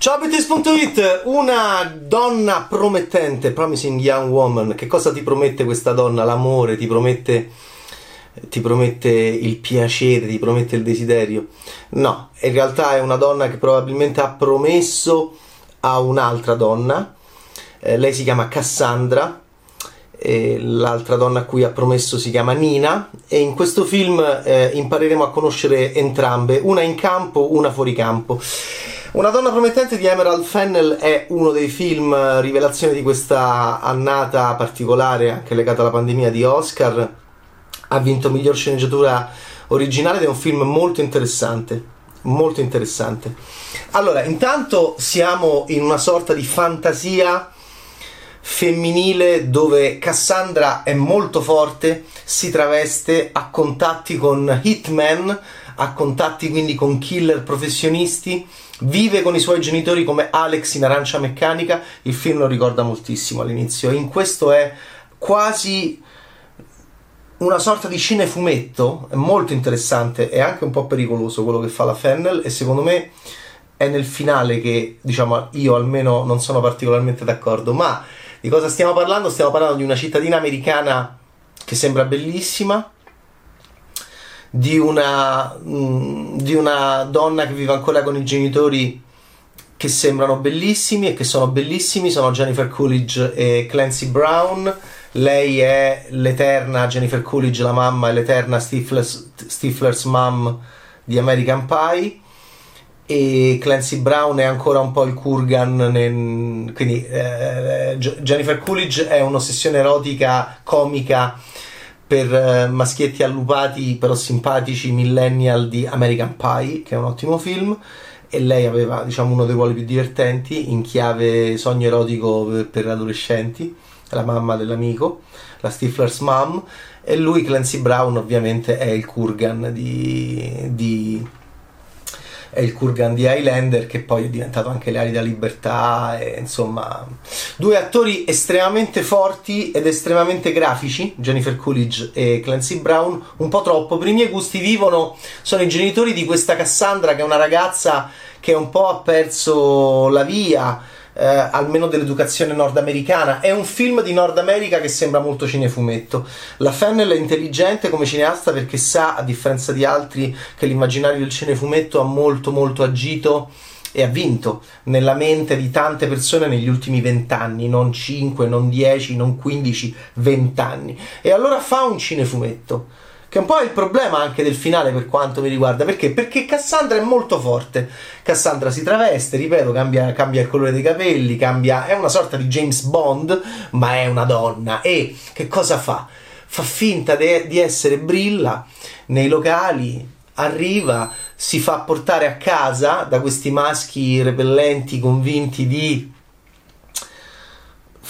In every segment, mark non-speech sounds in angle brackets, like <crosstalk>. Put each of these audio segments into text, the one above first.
Ciao Betis.it, una donna promettente, promising young woman. Che cosa ti promette questa donna? L'amore, ti promette, ti promette il piacere, ti promette il desiderio? No, in realtà è una donna che probabilmente ha promesso a un'altra donna. Eh, lei si chiama Cassandra, l'altra donna a cui ha promesso si chiama Nina e in questo film eh, impareremo a conoscere entrambe, una in campo, una fuori campo. Una donna promettente di Emerald Fennel è uno dei film eh, rivelazione di questa annata particolare, anche legata alla pandemia di Oscar. Ha vinto miglior sceneggiatura originale ed è un film molto interessante. Molto interessante. Allora, intanto siamo in una sorta di fantasia femminile dove Cassandra è molto forte, si traveste, ha contatti con hitman, ha contatti quindi con killer professionisti Vive con i suoi genitori come Alex in Arancia Meccanica, il film lo ricorda moltissimo all'inizio. In questo è quasi una sorta di cinefumetto, è molto interessante e anche un po' pericoloso quello che fa la Fennel e secondo me è nel finale che, diciamo, io almeno non sono particolarmente d'accordo, ma di cosa stiamo parlando? Stiamo parlando di una cittadina americana che sembra bellissima, di una, mh, mm, di una donna che vive ancora con i genitori che sembrano bellissimi e che sono bellissimi, sono Jennifer Coolidge e Clancy Brown. Lei è l'eterna Jennifer Coolidge, la mamma, è l'eterna Stifler's, Stifler's mom di American Pie e Clancy Brown è ancora un po' il Kurgan nel, quindi eh, Jennifer Coolidge è un'ossessione erotica comica per eh, maschietti allupati però simpatici millennial di American Pie, che è un ottimo film, e lei aveva diciamo uno dei ruoli più divertenti in chiave sogno erotico per adolescenti, la mamma dell'amico, la Stifler's mom, e lui Clancy Brown ovviamente è il Kurgan di, di è il Kurgan di Highlander che poi è diventato anche le ali della libertà e, insomma due attori estremamente forti ed estremamente grafici Jennifer Coolidge e Clancy Brown un po' troppo. Per i miei gusti vivono sono i genitori di questa Cassandra che è una ragazza che un po' ha perso la via eh, almeno dell'educazione nordamericana. È un film di Nord America che sembra molto cinefumetto. La Fennel è intelligente come cineasta perché sa, a differenza di altri, che l'immaginario del cinefumetto ha molto molto agito e ha vinto nella mente di tante persone negli ultimi vent'anni, non 5, non 10, non 15, 20 anni. E allora fa un cinefumetto che è un po' il problema anche del finale per quanto mi riguarda. Perché? Perché Cassandra è molto forte. Cassandra si traveste, ripeto, cambia, cambia il colore dei capelli, cambia, è una sorta di James Bond, ma è una donna. E che cosa fa? Fa finta de, di essere brilla nei locali, arriva, si fa portare a casa da questi maschi repellenti convinti di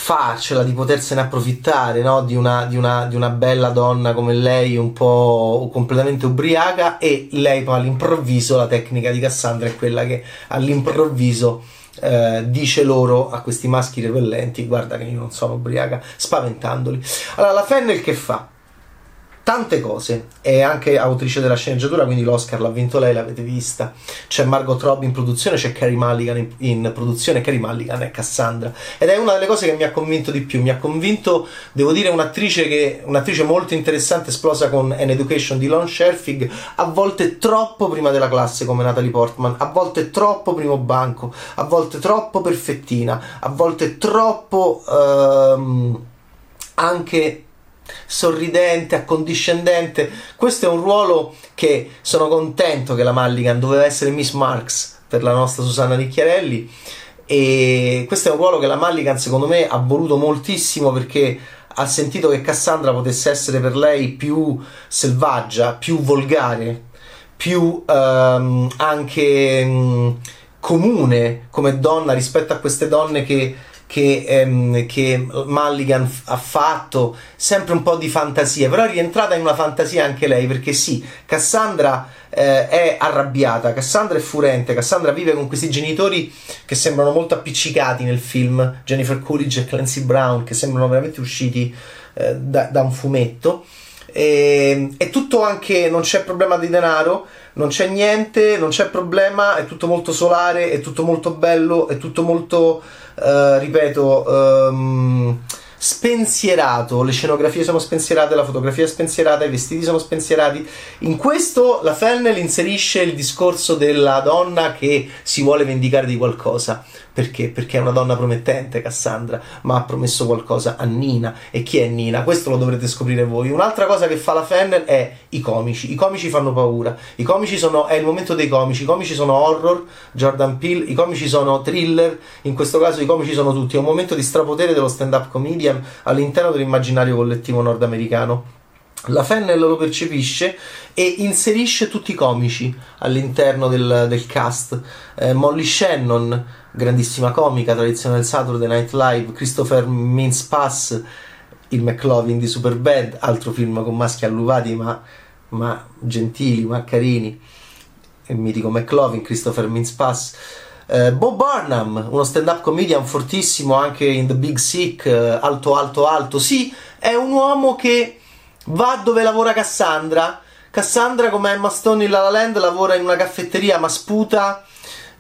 farcela, di potersene approfittare no? di, una, di, una, di, una, bella donna come lei, un po' completamente ubriaca, e lei poi all'improvviso, la tecnica di Cassandra è quella che all'improvviso eh, dice loro a questi maschi repellenti: Guarda che io non sono ubriaca, spaventandoli. Allora, la Fennel che fa? Tante cose. È anche autrice della sceneggiatura, quindi l'Oscar l'ha vinto lei, l'avete vista. C'è Margot Robbie in produzione, c'è Carrie Mulligan in, in produzione. Carrie Mulligan è Cassandra. Ed è una delle cose che mi ha convinto di più. Mi ha convinto, devo dire, un'attrice, che, un'attrice molto interessante, esplosa con An Education di Lon Scherfig, a volte troppo prima della classe come Natalie Portman, a volte troppo primo banco, a volte troppo perfettina, a volte troppo ehm, anche sorridente, accondiscendente. Questo è un ruolo che sono contento che la Mulligan doveva essere Miss Marks per la nostra Susanna Nicchiarelli. E questo è un ruolo che la Mulligan, secondo me, ha voluto moltissimo perché ha sentito che Cassandra potesse essere per lei più selvaggia, più volgare, più um, anche um, comune come donna rispetto a queste donne che che, ehm, che Mulligan ha fatto, sempre un po' di fantasia, però è rientrata in una fantasia anche lei, perché sì, Cassandra eh, è arrabbiata, Cassandra è furente, Cassandra vive con questi genitori che sembrano molto appiccicati nel film, Jennifer Coolidge e Clancy Brown, che sembrano veramente usciti eh, da, da un fumetto. E, è tutto anche, non c'è problema di denaro, non c'è niente, non c'è problema, è tutto molto solare, è tutto molto bello, è tutto molto, uh, ripeto, um, spensierato, le scenografie sono spensierate, la fotografia è spensierata, i vestiti sono spensierati. In questo la Fennel inserisce il discorso della donna che si vuole vendicare di qualcosa. Perché? Perché è una donna promettente, Cassandra, ma ha promesso qualcosa a Nina. E chi è Nina? Questo lo dovrete scoprire voi. Un'altra cosa che fa la Fennel è i comici. I comici fanno paura. I comici sono. è il momento dei comici. I comici sono horror, Jordan Peele. I comici sono thriller. In questo caso i comici sono tutti. È un momento di strapotere dello stand-up comedian all'interno dell'immaginario collettivo nordamericano. La Fennel lo percepisce e inserisce tutti i comici all'interno del, del cast. Eh, Molly Shannon, grandissima comica, tradizione del Saturday Night Live, Christopher Mintz-Pass, il McLovin di Superbad, altro film con maschi alluvati ma, ma gentili, ma carini. Il mitico McLovin, Christopher Mintz-Pass. Eh, Bob Burnham, uno stand-up comedian fortissimo anche in The Big Sick, eh, alto, alto, alto. Sì, è un uomo che va dove lavora Cassandra. Cassandra, come Emma Stone in La La Land, lavora in una caffetteria ma sputa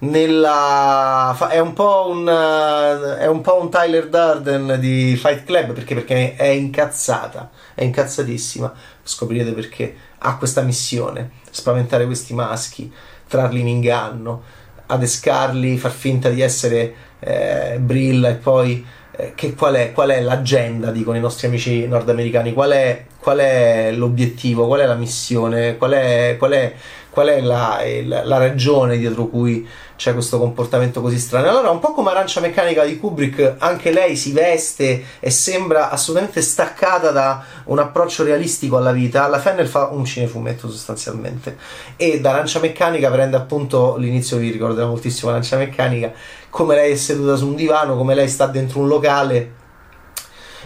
nella... è un po' un, è un, po un Tyler Durden di Fight Club perché, perché è incazzata, è incazzatissima. Scoprirete perché ha questa missione, spaventare questi maschi, trarli in inganno, adescarli, far finta di essere eh, Brilla e poi eh, che qual è, qual è, l'agenda, dicono i nostri amici nordamericani, qual è, qual è l'obiettivo, qual è la missione, qual è, qual è, qual è la, la, la, ragione dietro cui c'è questo comportamento così strano. Allora, un po' come Arancia Meccanica di Kubrick, anche lei si veste e sembra assolutamente staccata da un approccio realistico alla vita. La Fennel fa un cinefumetto sostanzialmente e da Arancia Meccanica prende appunto l'inizio, vi ricorderà moltissimo Arancia Meccanica come lei è seduta su un divano, come lei sta dentro un locale.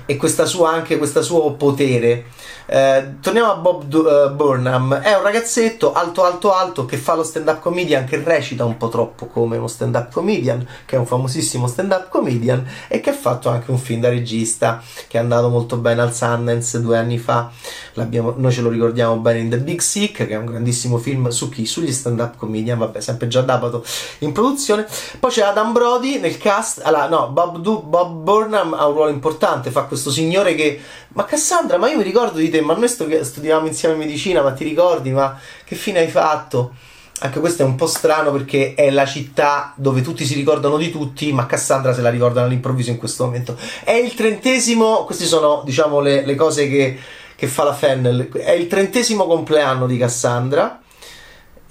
E questa sua, anche questo suo potere eh, torniamo a Bob du- uh, Burnham. È un ragazzetto alto, alto, alto che fa lo stand-up comedian, che recita un po' troppo come uno stand-up comedian, che è un famosissimo stand-up comedian e che ha fatto anche un film da regista che è andato molto bene al Sundance due anni fa. noi ce lo ricordiamo bene in The Big Sick, che è un grandissimo film su chi? Sugli stand-up comedian, vabbè, sempre già dato in produzione. Poi c'è Adam Brody nel cast. Allora, no, Bob, du- Bob Burnham ha un ruolo importante, fa questo signore che ma Cassandra, ma io mi ricordo di te, ma noi studiavamo insieme medicina, ma ti ricordi? Ma che fine hai fatto? Anche questo è un po' strano perché è la città dove tutti si ricordano di tutti, ma Cassandra se la ricordano all'improvviso in questo momento. È il trentesimo, queste sono diciamo le, le cose che, che fa la Fennel, è il trentesimo compleanno di Cassandra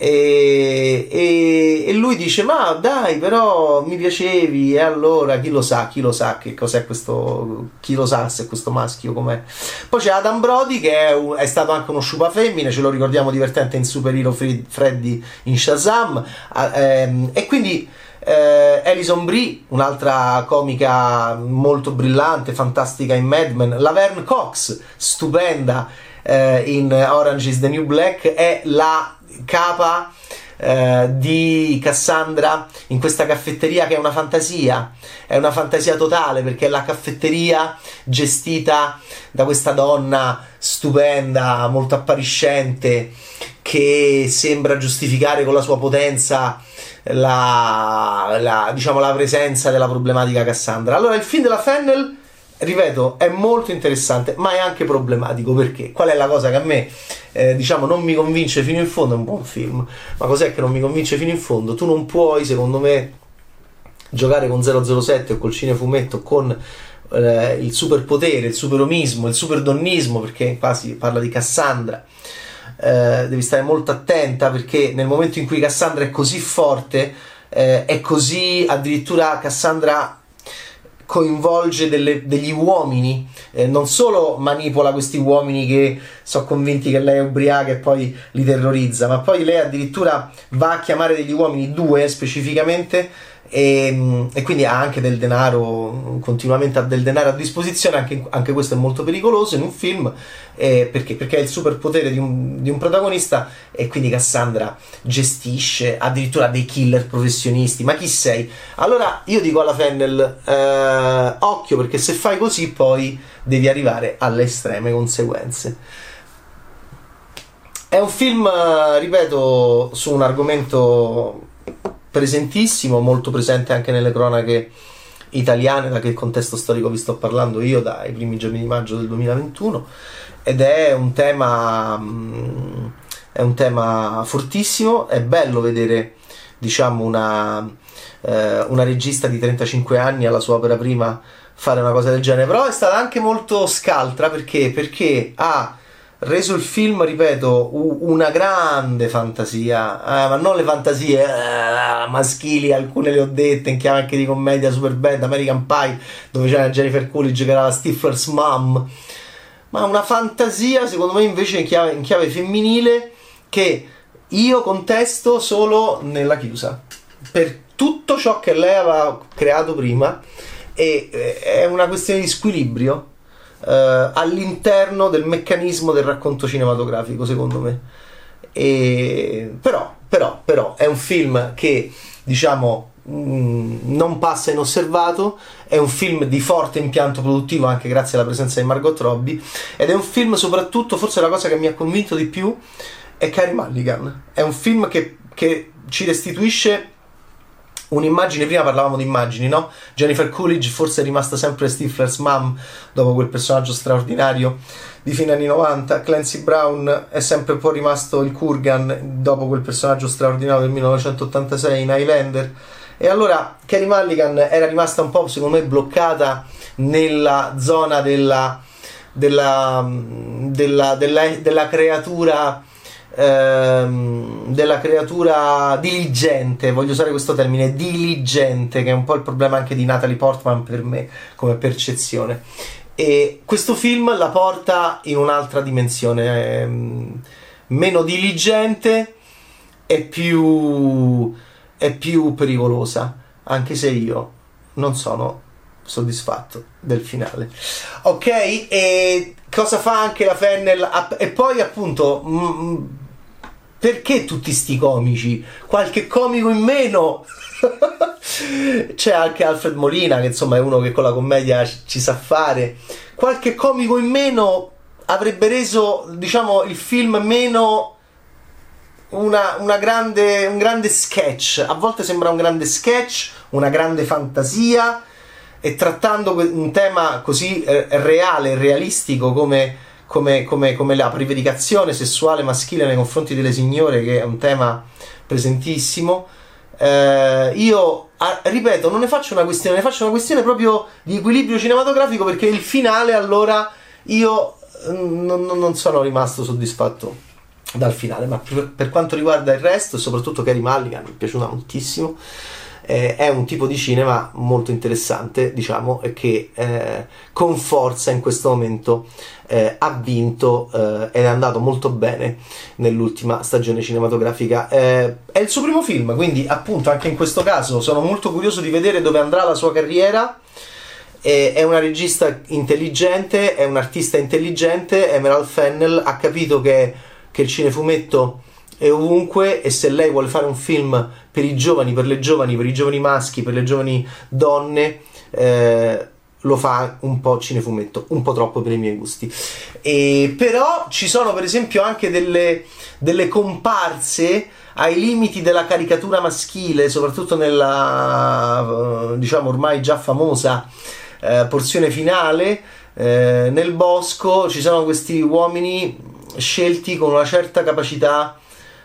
e, e, e, lui dice: Ma dai, però mi piacevi. E allora chi lo sa, chi lo sa che cos'è questo, chi lo sa se questo maschio com'è. Poi c'è Adam Brody che è, un, è stato anche uno sciupa femmine, ce lo ricordiamo divertente in Super Hero Freddy in Shazam. Ehm, e quindi eh, Alison Brie, un'altra comica molto brillante, fantastica in Mad Men. Laverne Cox, stupenda eh, in Orange is the New Black, è la capa eh, di Cassandra in questa caffetteria che è una fantasia, è una fantasia totale perché è la caffetteria gestita da questa donna stupenda, molto appariscente, che sembra giustificare con la sua potenza la, la, diciamo, la presenza della problematica Cassandra. Allora, il film della Fennel ripeto, è molto interessante, ma è anche problematico perché qual è la cosa che a me, eh, diciamo, non mi convince fino in fondo? È un buon film, ma cos'è che non mi convince fino in fondo? Tu non puoi, secondo me, giocare con 007 o col cinefumetto con eh, il superpotere, il superomismo, il superdonnismo, perché qua si parla di Cassandra. Eh, devi stare molto attenta perché nel momento in cui Cassandra è così forte, eh, è così addirittura Cassandra coinvolge delle, degli uomini, eh, non solo manipola questi uomini che sono convinti che lei è ubriaca e poi li terrorizza, ma poi lei addirittura va a chiamare degli uomini, due specificamente, e, e, quindi ha anche del denaro, continuamente ha del denaro a disposizione, anche, anche questo è molto pericoloso in un film, eh, perché? perché è il superpotere di di un protagonista e quindi Cassandra gestisce addirittura dei killer professionisti, ma chi sei? Allora io dico alla Fennel, eh, occhio perché se fai così poi devi arrivare alle estreme conseguenze. È un film, ripeto, su un argomento presentissimo, molto presente anche nelle cronache italiane, da che contesto storico vi sto parlando io, dai primi giorni di maggio del 2021, ed è un tema, mm, è un tema fortissimo, è bello vedere diciamo una, eh, una regista di 35 anni alla sua opera prima fare una cosa del genere, però è stata anche molto scaltra perché, perché ha reso il film, ripeto, una grande fantasia, eh, ma non le fantasie eh, maschili, alcune le ho dette in chiave anche di commedia super bad, American Pie, dove c'era Jennifer Coolidge che era la Stifler's mom, ma una fantasia secondo me invece in chiave, in chiave femminile che io contesto solo nella chiusa, per tutto ciò che lei aveva creato prima e eh, è una questione di squilibrio eh, all'interno del meccanismo del racconto cinematografico, secondo me. E, però, però, però, è un film che, diciamo, mh, mm, non passa inosservato, è un film di forte impianto produttivo anche grazie alla presenza di Margot Robbie ed è un film soprattutto, forse la cosa che mi ha convinto di più è Carrie Mulligan. È un film che, che ci restituisce un'immagine, prima parlavamo di immagini, no? Jennifer Coolidge forse è rimasta sempre Stifler's mom dopo quel personaggio straordinario di fine anni 90, Clancy Brown è sempre un po' rimasto il Kurgan dopo quel personaggio straordinario del 1986 in Highlander. E allora Carrie Mulligan era rimasta un po', secondo me, bloccata nella zona della, della, della, della, della creatura ehm, della creatura diligente, voglio usare questo termine, diligente, che è un po' il problema anche di Natalie Portman per me come percezione. E questo film la porta in un'altra dimensione, ehm, meno diligente e più, e più pericolosa, anche se io non sono soddisfatto del finale. Ok, e cosa fa anche la Fennel? E poi appunto... M- perché tutti sti comici? Qualche comico in meno? <laughs> C'è anche Alfred Molina, che insomma è uno che con la commedia ci sa fare. Qualche comico in meno avrebbe reso, diciamo, il film meno una, una grande, un grande sketch. A volte sembra un grande sketch, una grande fantasia. E trattando un tema così eh, reale, realistico come come, come, come la prevaricazione sessuale maschile nei confronti delle signore, che è un tema presentissimo. Eh, io a, ripeto, non ne faccio una questione, ne faccio una questione proprio di equilibrio cinematografico perché il finale, allora io mm, non, non sono rimasto soddisfatto dal finale, ma per, per, quanto riguarda il resto, e soprattutto Carrie Mulligan, mi è piaciuta moltissimo eh, è un tipo di cinema molto interessante, diciamo, e che eh, con forza in questo momento eh, ha vinto eh, ed è andato molto bene nell'ultima stagione cinematografica. Eh, è il suo primo film, quindi appunto anche in questo caso sono molto curioso di vedere dove andrà la sua carriera. È una regista intelligente, è un artista intelligente. Emerald Fennel ha capito che, che il cinefumetto è ovunque e se lei vuole fare un film per i giovani, per le giovani, per i giovani maschi, per le giovani donne, eh, lo fa un po' cinefumetto, un po' troppo per i miei gusti. E, però ci sono per esempio anche delle, delle comparse ai limiti della caricatura maschile, soprattutto nella diciamo ormai già famosa eh, porzione finale. Eh, nel bosco ci sono questi uomini scelti con una certa capacità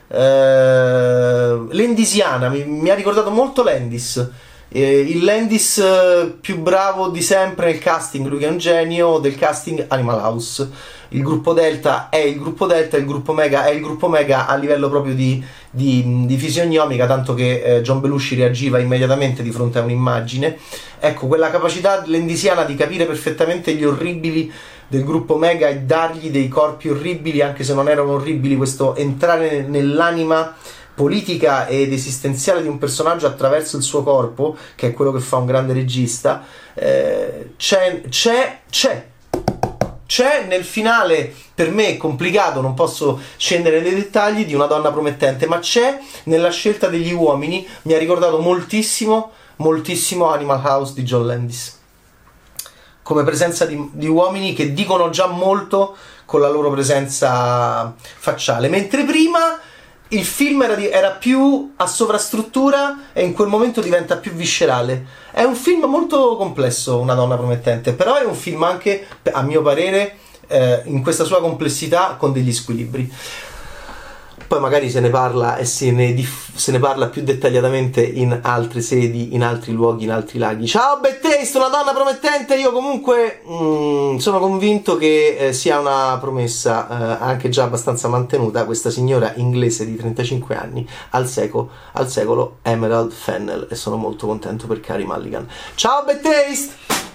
eh, Lendisiana mi, mi, ha ricordato molto Landis. Eh, il Landis eh, più bravo di sempre nel casting, lui che è un genio del casting Animal House. Il gruppo Delta è il gruppo Delta, il gruppo Mega è il gruppo Mega a livello proprio di, di, di fisionomica, tanto che eh, John Belushi reagiva immediatamente di fronte a un'immagine. Ecco, quella capacità lendisiana di capire perfettamente gli orribili del gruppo Mega e dargli dei corpi orribili, anche se non erano orribili, questo entrare nell'anima politica ed esistenziale di un personaggio attraverso il suo corpo, che è quello che fa un grande regista, eh, c'è, c'è, c'è. C'è nel finale, per me complicato, non posso scendere nei dettagli, di una donna promettente, ma c'è nella scelta degli uomini, mi ha ricordato moltissimo, moltissimo Animal House di John Landis come presenza di, di, uomini che dicono già molto con la loro presenza facciale, mentre prima il film era, di, era, più a sovrastruttura e in quel momento diventa più viscerale. È un film molto complesso, Una donna promettente, però è un film anche, a mio parere, eh, in questa sua complessità con degli squilibri poi magari se ne parla e se ne, diff- se ne, parla più dettagliatamente in altre sedi, in altri luoghi, in altri laghi. Ciao Bettaste, una donna promettente, io comunque mh, mm, sono convinto che eh, sia una promessa eh, anche già abbastanza mantenuta questa signora inglese di 35 anni al, seco, al secolo Emerald Fennel e sono molto contento per Cari Mulligan. Ciao Bettaste!